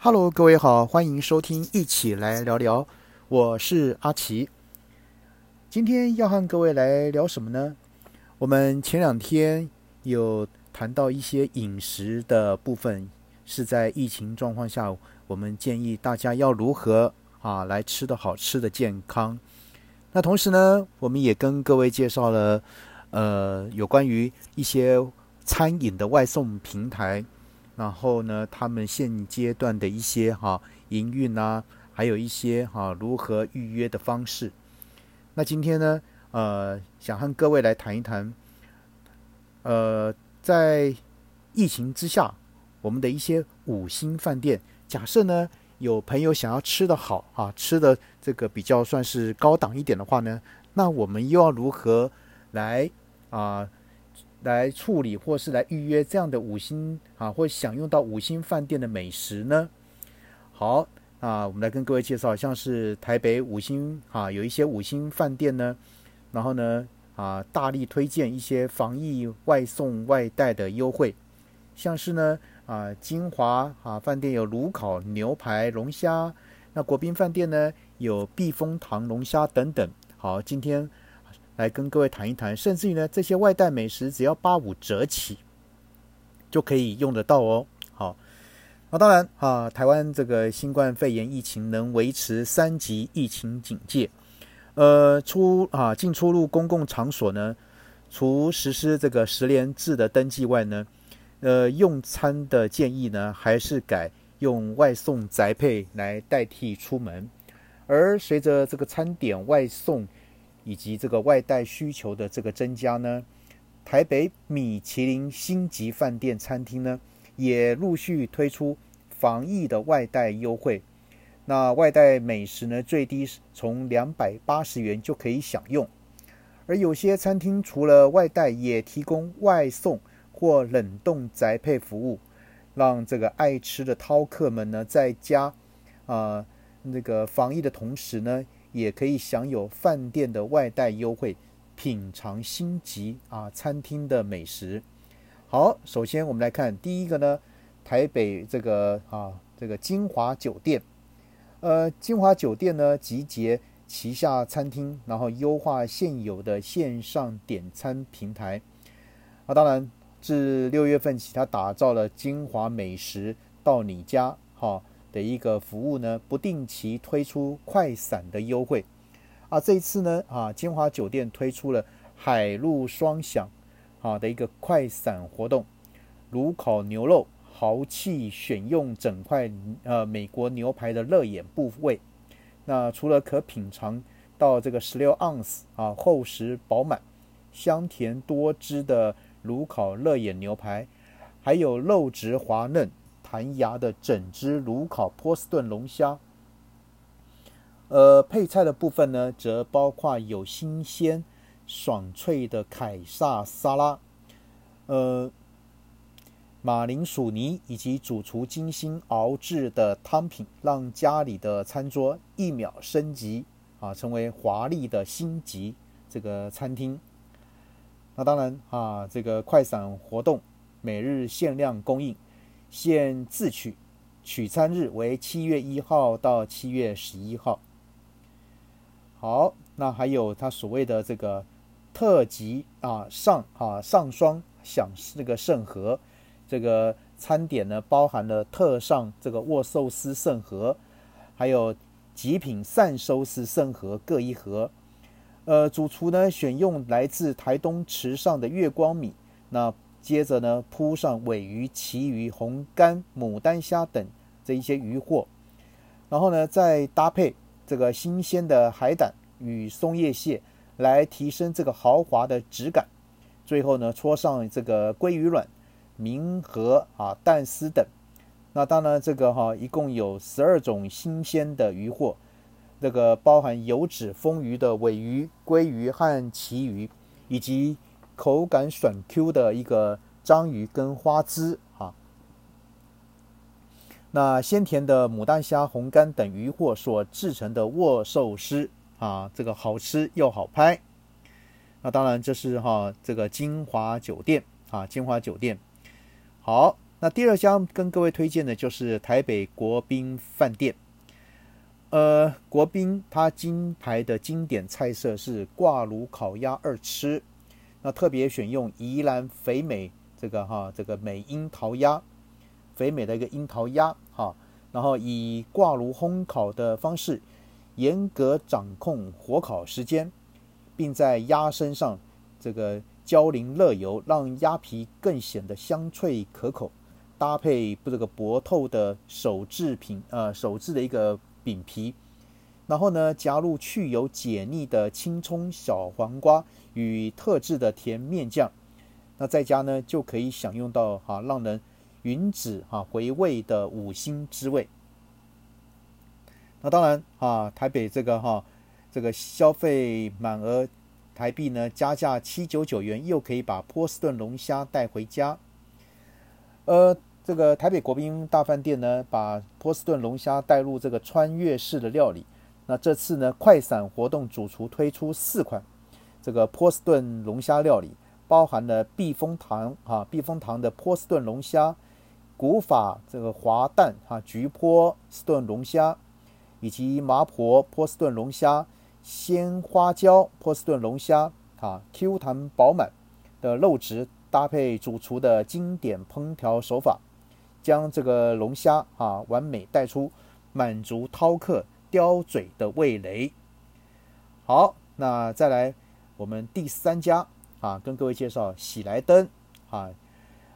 Hello，各位好，欢迎收听，一起来聊聊。我是阿奇。今天要和各位来聊什么呢？我们前两天有谈到一些饮食的部分，是在疫情状况下，我们建议大家要如何啊来吃的好吃的健康。那同时呢，我们也跟各位介绍了呃有关于一些餐饮的外送平台。然后呢，他们现阶段的一些哈营运啊，还有一些哈如何预约的方式。那今天呢，呃，想和各位来谈一谈，呃，在疫情之下，我们的一些五星饭店，假设呢有朋友想要吃的好啊，吃的这个比较算是高档一点的话呢，那我们又要如何来啊？来处理或是来预约这样的五星啊，或享用到五星饭店的美食呢？好啊，我们来跟各位介绍，像是台北五星啊，有一些五星饭店呢，然后呢啊，大力推荐一些防疫外送外带的优惠，像是呢啊，金华啊饭店有炉烤牛排龙虾，那国宾饭店呢有避风塘龙虾等等。好，今天。来跟各位谈一谈，甚至于呢，这些外带美食只要八五折起，就可以用得到哦。好，那当然啊，台湾这个新冠肺炎疫情能维持三级疫情警戒，呃，出啊进出入公共场所呢，除实施这个十连制的登记外呢，呃，用餐的建议呢，还是改用外送宅配来代替出门，而随着这个餐点外送。以及这个外带需求的这个增加呢，台北米其林星级饭店餐厅呢，也陆续推出防疫的外带优惠。那外带美食呢，最低从两百八十元就可以享用。而有些餐厅除了外带，也提供外送或冷冻宅配服务，让这个爱吃的饕客们呢，在家啊那个防疫的同时呢。也可以享有饭店的外带优惠，品尝星级啊餐厅的美食。好，首先我们来看第一个呢，台北这个啊这个金华酒店，呃金华酒店呢集结旗下餐厅，然后优化现有的线上点餐平台。啊，当然自六月份起，它打造了金华美食到你家，哈。的一个服务呢，不定期推出快闪的优惠啊。这一次呢，啊，金华酒店推出了海陆双享啊的一个快闪活动，炉烤牛肉豪气选用整块呃美国牛排的肋眼部位。那除了可品尝到这个十六盎司啊厚实饱满、香甜多汁的炉烤肋眼牛排，还有肉质滑嫩。弹牙的整只炉烤波士顿龙虾，呃，配菜的部分呢，则包括有新鲜爽脆的凯撒沙拉，呃，马铃薯泥以及主厨精心熬制的汤品，让家里的餐桌一秒升级啊，成为华丽的星级这个餐厅。那当然啊，这个快闪活动每日限量供应。现自取取餐日为七月一号到七月十一号。好，那还有他所谓的这个特级啊上啊上双享这个圣盒，这个餐点呢包含了特上这个握寿司圣盒，还有极品善寿司圣盒各一盒。呃，主厨呢选用来自台东池上的月光米，那。接着呢，铺上尾鱼、旗鱼、红干、牡丹虾等这一些鱼货，然后呢，再搭配这个新鲜的海胆与松叶蟹，来提升这个豪华的质感。最后呢，搓上这个鲑鱼卵、明和啊蛋丝等。那当然，这个哈一共有十二种新鲜的鱼货，这个包含油脂丰腴的尾鱼、鲑鱼和旗鱼，以及。口感爽 Q 的一个章鱼跟花枝啊，那鲜甜的牡丹虾、红干等鱼货所制成的握寿司啊，这个好吃又好拍。那当然这是哈这个金华酒店啊，金华酒店。好，那第二家跟各位推荐的就是台北国宾饭店。呃，国宾它金牌的经典菜色是挂炉烤鸭二吃，那特别选用宜兰肥美这个哈这个美樱桃鸭，肥美的一个樱桃鸭哈，然后以挂炉烘烤的方式，严格掌控火烤时间，并在鸭身上这个浇淋热油，让鸭皮更显得香脆可口，搭配这个薄透的手制品呃手制的一个。饼皮，然后呢，加入去油解腻的青葱、小黄瓜与特制的甜面酱，那在家呢就可以享用到哈让人云止哈回味的五星滋味。那当然啊，台北这个哈这个消费满额台币呢加价七九九元，又可以把波士顿龙虾带回家。呃。这个台北国宾大饭店呢，把波士顿龙虾带入这个穿越式的料理。那这次呢，快闪活动主厨推出四款这个波士顿龙虾料理，包含了避风塘啊，避风塘的波士顿龙虾、古法这个滑蛋啊，菊波士顿龙虾，以及麻婆波士顿龙虾、鲜花椒波士顿龙虾啊，Q 弹饱满的肉质搭配主厨的经典烹调手法。将这个龙虾啊完美带出，满足饕客叼嘴的味蕾。好，那再来我们第三家啊，跟各位介绍喜来登啊，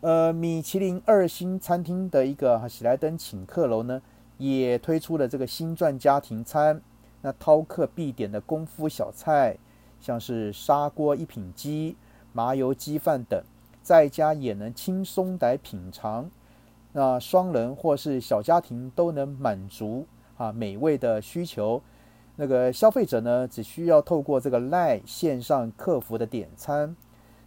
呃，米其林二星餐厅的一个喜来登请客楼呢，也推出了这个新传家庭餐。那饕客必点的功夫小菜，像是砂锅一品鸡、麻油鸡饭等，在家也能轻松来品尝。那双人或是小家庭都能满足啊美味的需求。那个消费者呢，只需要透过这个赖线上客服的点餐，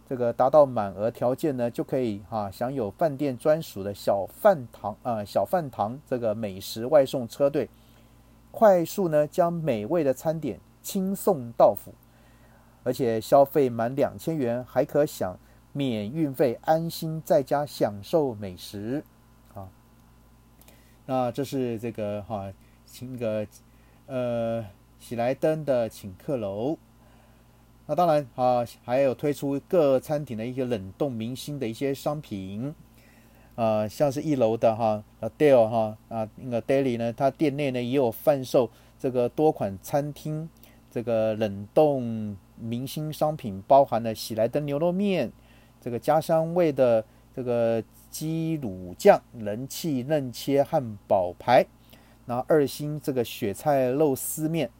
这个达到满额条件呢，就可以啊享有饭店专属的小饭堂啊小饭堂这个美食外送车队，快速呢将美味的餐点轻送到府，而且消费满两千元还可享免运费，安心在家享受美食啊。那这是这个哈，请个呃喜来登的请客楼。那当然啊，还有推出各餐厅的一些冷冻明星的一些商品，啊，像是一楼的哈啊，Dale 哈啊那个 Daily 呢，它店内呢也有贩售这个多款餐厅这个冷冻明星商品，包含了喜来登牛肉面，这个家乡味的这个。鸡卤酱、人气嫩切汉堡排，那二星这个雪菜肉丝面、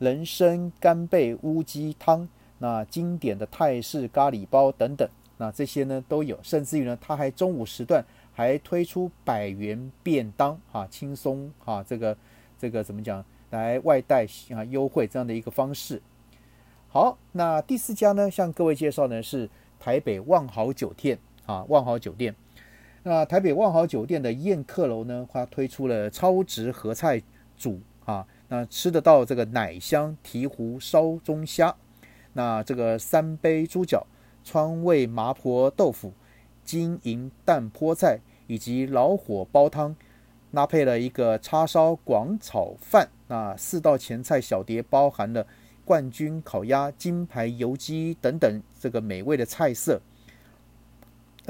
人参干贝乌鸡汤，那经典的泰式咖喱包等等，那这些呢都有，甚至于呢，它还中午时段还推出百元便当啊，轻松啊，这个这个怎么讲来外带啊优惠这样的一个方式。好，那第四家呢，向各位介绍呢是台北万豪酒店啊，万豪酒店。那台北万豪酒店的宴客楼呢，它推出了超值合菜组啊，那吃得到这个奶香醍醐烧中虾，那这个三杯猪脚、川味麻婆豆腐、金银蛋泼菜以及老火煲汤，搭配了一个叉烧广炒饭，那四道前菜小碟包含了冠军烤鸭、金牌油鸡等等这个美味的菜色。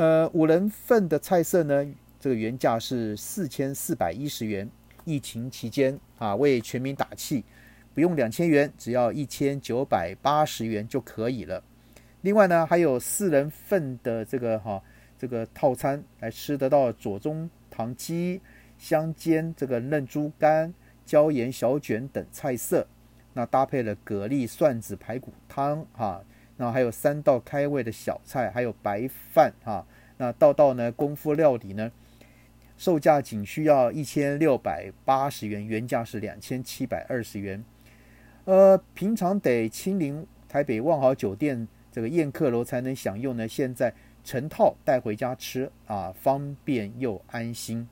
呃，五人份的菜色呢，这个原价是四千四百一十元。疫情期间啊，为全民打气，不用两千元，只要一千九百八十元就可以了。另外呢，还有四人份的这个哈这个套餐，来吃得到左宗棠鸡、香煎这个嫩猪肝、椒盐小卷等菜色。那搭配了蛤蜊蒜子排骨汤哈。那还有三道开胃的小菜，还有白饭哈。那道道呢功夫料理呢，售价仅需要一千六百八十元，原价是两千七百二十元。呃，平常得亲临台北万豪酒店这个宴客楼才能享用呢。现在成套带回家吃啊，方便又安心。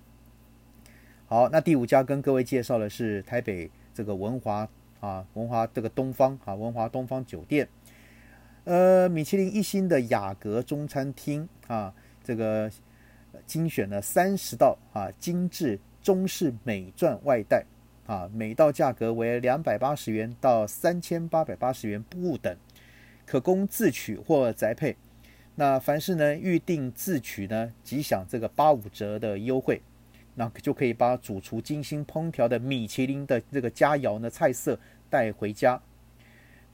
好，那第五家跟各位介绍的是台北这个文华啊，文华这个东方啊，文华东方酒店。呃，米其林一星的雅阁中餐厅啊，这个精选了三十道啊精致中式美钻外带啊，每道价格为两百八十元到三千八百八十元不等，可供自取或宅配。那凡是呢预定自取呢，即享这个八五折的优惠，那就可以把主厨精心烹调的米其林的这个佳肴呢菜色带回家。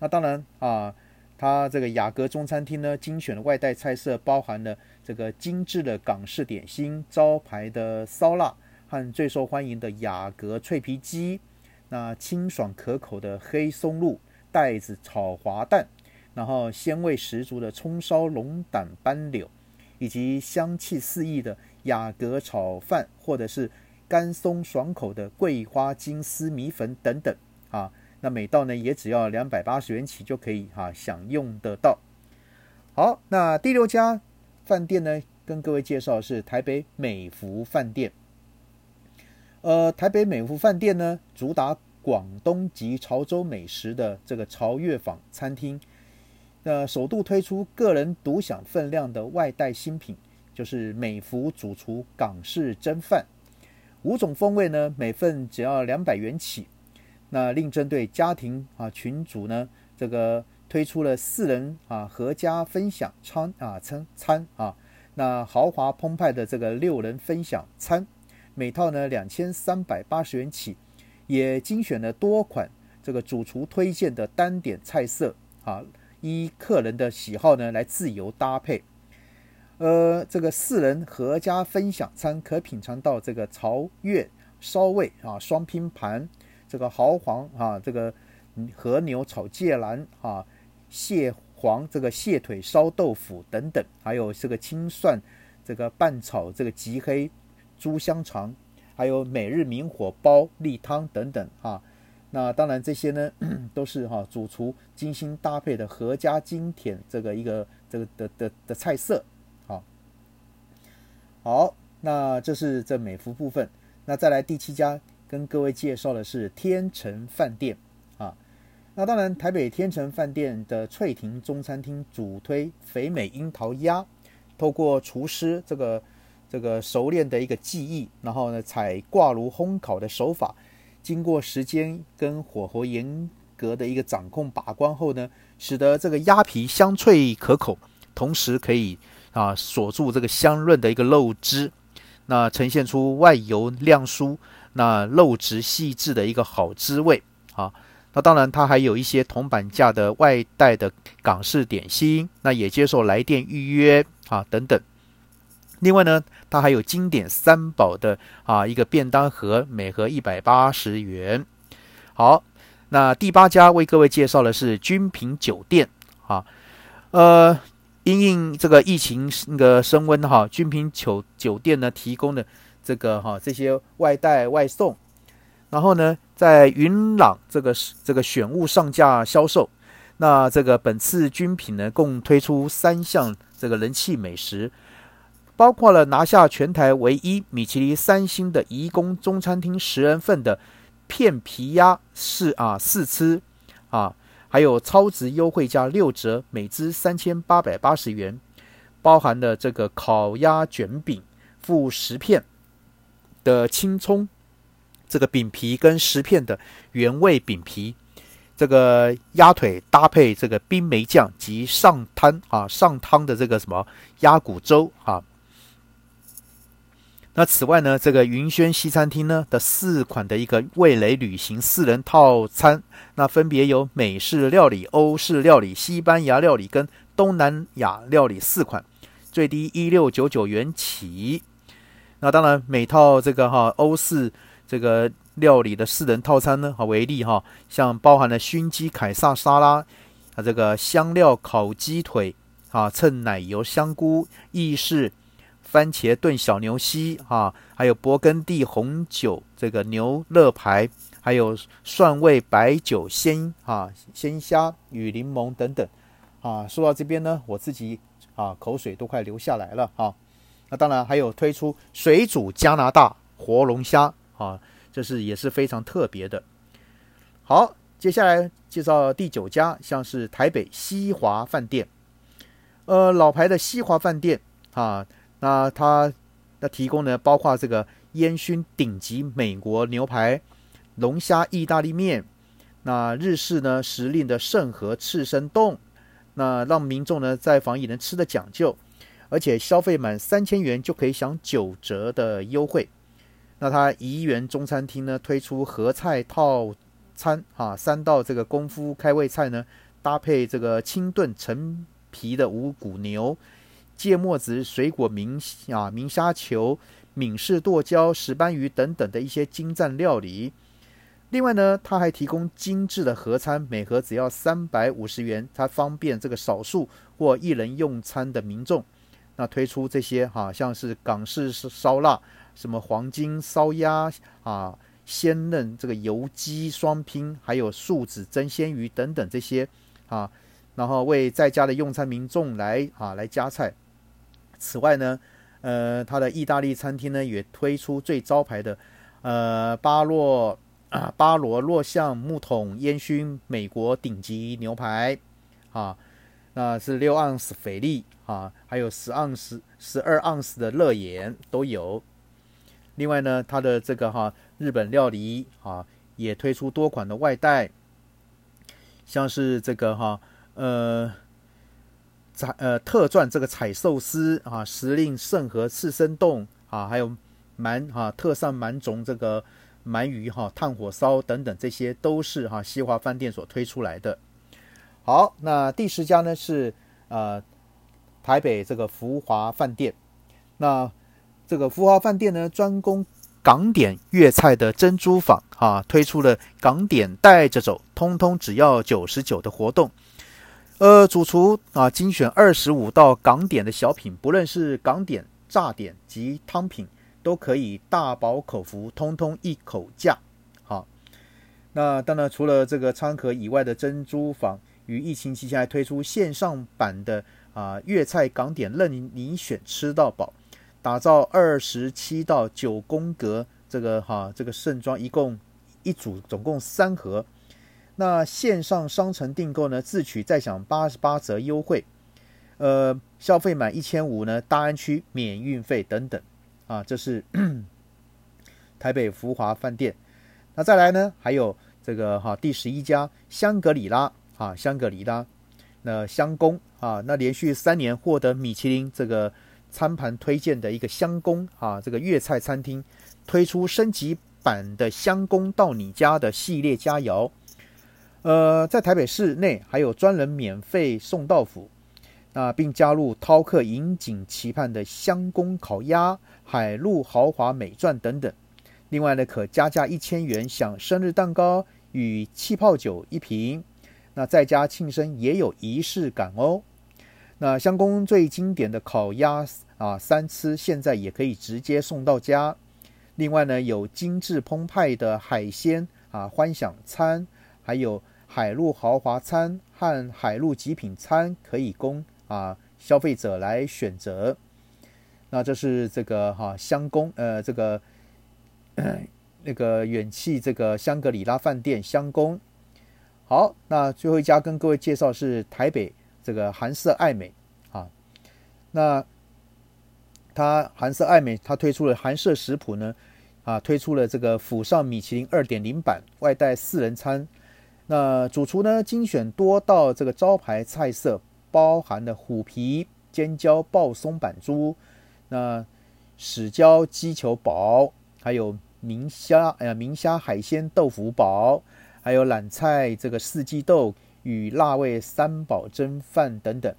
那当然啊。它这个雅阁中餐厅呢，精选的外带菜色包含了这个精致的港式点心、招牌的烧腊和最受欢迎的雅阁脆皮鸡，那清爽可口的黑松露带子炒滑蛋，然后鲜味十足的葱烧龙胆斑柳，以及香气四溢的雅阁炒饭，或者是干松爽口的桂花金丝米粉等等啊。那每道呢也只要两百八十元起就可以哈享用得到。好，那第六家饭店呢，跟各位介绍是台北美福饭店。呃，台北美福饭店呢，主打广东及潮州美食的这个潮粤坊餐厅。那首度推出个人独享分量的外带新品，就是美福主厨港式蒸饭，五种风味呢，每份只要两百元起。那另针对家庭啊群组呢，这个推出了四人啊合家分享餐啊餐餐啊，那豪华澎湃的这个六人分享餐，每套呢两千三百八十元起，也精选了多款这个主厨推荐的单点菜色啊，依客人的喜好呢来自由搭配。呃，这个四人合家分享餐可品尝到这个潮粤烧味啊双拼盘。这个豪黄啊，这个和牛炒芥兰啊，蟹黄这个蟹腿烧豆腐等等，还有这个青蒜这个拌炒这个极黑猪香肠，还有每日明火煲例汤等等啊。那当然这些呢 都是哈主厨精心搭配的合家精甜这个一个这个的的的菜色。好，好，那这是这美服部分。那再来第七家。跟各位介绍的是天成饭店啊，那当然台北天成饭店的翠亭中餐厅主推肥美樱桃鸭，透过厨师这个这个熟练的一个技艺，然后呢采挂炉烘烤的手法，经过时间跟火候严格的一个掌控把关后呢，使得这个鸭皮香脆可口，同时可以啊锁住这个香润的一个肉汁，那呈现出外油亮酥。那肉质细致的一个好滋味啊，那当然它还有一些铜板价的外带的港式点心，那也接受来电预约啊等等。另外呢，它还有经典三宝的啊一个便当盒，每盒一百八十元。好，那第八家为各位介绍的是君品酒店啊，呃，因应这个疫情那个升温哈，君品酒酒店呢提供的。这个哈，这些外带外送，然后呢，在云朗这个这个选物上架销售。那这个本次军品呢，共推出三项这个人气美食，包括了拿下全台唯一米其林三星的怡工中餐厅十人份的片皮鸭是啊试吃啊，还有超值优惠价六折，每只三千八百八十元，包含了这个烤鸭卷饼附十片。的青葱，这个饼皮跟十片的原味饼皮，这个鸭腿搭配这个冰梅酱及上汤啊上汤的这个什么鸭骨粥啊。那此外呢，这个云轩西餐厅呢的四款的一个味蕾旅行四人套餐，那分别有美式料理、欧式料理、西班牙料理跟东南亚料理四款，最低一六九九元起。那当然，每套这个哈欧式这个料理的四人套餐呢，哈为例哈，像包含了熏鸡凯撒沙拉，啊这个香料烤鸡腿，啊蹭奶油香菇意式番茄炖小牛膝，啊还有勃艮第红酒这个牛肋排，还有蒜味白酒鲜啊鲜虾与柠檬等等，啊说到这边呢，我自己啊口水都快流下来了哈。当然还有推出水煮加拿大活龙虾啊，这是也是非常特别的。好，接下来介绍第九家，像是台北西华饭店，呃，老牌的西华饭店啊，那它那提供呢包括这个烟熏顶级美国牛排、龙虾意大利面，那日式呢时令的盛和刺身冻，那让民众呢在防疫能吃的讲究，而且消费满三千元就可以享九折的优惠。那它怡园中餐厅呢推出合菜套餐啊，三道这个功夫开胃菜呢，搭配这个清炖陈皮的五谷牛、芥末子水果明啊明虾球、闽式剁椒、石斑鱼等等的一些精湛料理。另外呢，它还提供精致的盒餐，每盒只要三百五十元，它方便这个少数或一人用餐的民众。那推出这些哈，像是港式烧腊。什么黄金烧鸭啊，鲜嫩这个油鸡双拼，还有素子蒸鲜鱼等等这些啊，然后为在家的用餐民众来啊来加菜。此外呢，呃，他的意大利餐厅呢也推出最招牌的呃巴洛啊巴罗洛象木桶烟熏美国顶级牛排啊，那是六盎司菲力啊，还有十盎司十二盎司的乐眼都有。另外呢，它的这个哈日本料理啊，也推出多款的外带，像是这个哈呃彩呃特钻这个彩寿司啊，时令盛和刺身冻啊，还有鳗哈特上鳗种这个鳗鱼哈炭火烧等等，这些都是哈西华饭店所推出来的。好，那第十家呢是呃台北这个福华饭店，那。这个福华饭店呢，专攻港点粤菜的珍珠坊啊，推出了港点带着走，通通只要九十九的活动。呃，主厨啊，精选二十五道港点的小品，不论是港点、炸点及汤品，都可以大饱口福，通通一口价。好，那当然除了这个餐盒以外的珍珠坊，于疫情期间还推出线上版的啊粤菜港点，任你选吃到饱。打造二十七到九宫格这个哈这个盛装，一共一组，总共三盒。那线上商城订购呢，自取再享八十八折优惠。呃，消费满一千五呢，大安区免运费等等。啊，这是 台北福华饭店。那再来呢，还有这个哈第十一家香格里拉啊，香格里拉那香宫啊，那连续三年获得米其林这个。餐盘推荐的一个香宫啊，这个粤菜餐厅推出升级版的香宫到你家的系列佳肴，呃，在台北市内还有专人免费送到府，那并加入饕客引颈期盼的香宫烤鸭、海陆豪华美馔等等。另外呢，可加价一千元享生日蛋糕与气泡酒一瓶，那在家庆生也有仪式感哦。那香宫最经典的烤鸭啊，三吃现在也可以直接送到家。另外呢，有精致澎湃的海鲜啊，欢享餐，还有海陆豪华餐和海陆极品餐可以供啊消费者来选择。那这是这个哈香宫呃这个 那个远气这个香格里拉饭店香宫。好，那最后一家跟各位介绍是台北。这个韩式爱美啊，那它韩式爱美，它推出了韩式食谱呢，啊，推出了这个府上米其林二点零版外带四人餐。那主厨呢精选多道这个招牌菜色，包含的虎皮尖椒爆松板猪，那豉椒鸡球堡，还有明虾哎呀明虾海鲜豆腐堡，还有揽菜这个四季豆。与辣味三宝蒸饭等等，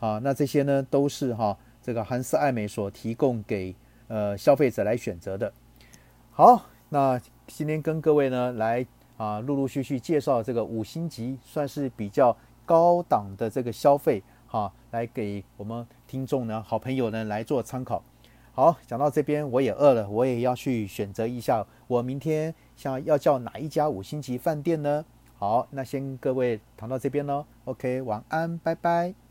啊，那这些呢都是哈这个韩式爱美所提供给呃消费者来选择的。好，那今天跟各位呢来啊陆陆续续介绍这个五星级算是比较高档的这个消费哈，来给我们听众呢好朋友呢来做参考。好，讲到这边我也饿了，我也要去选择一下，我明天想要叫哪一家五星级饭店呢？好，那先各位谈到这边喽。OK，晚安，拜拜。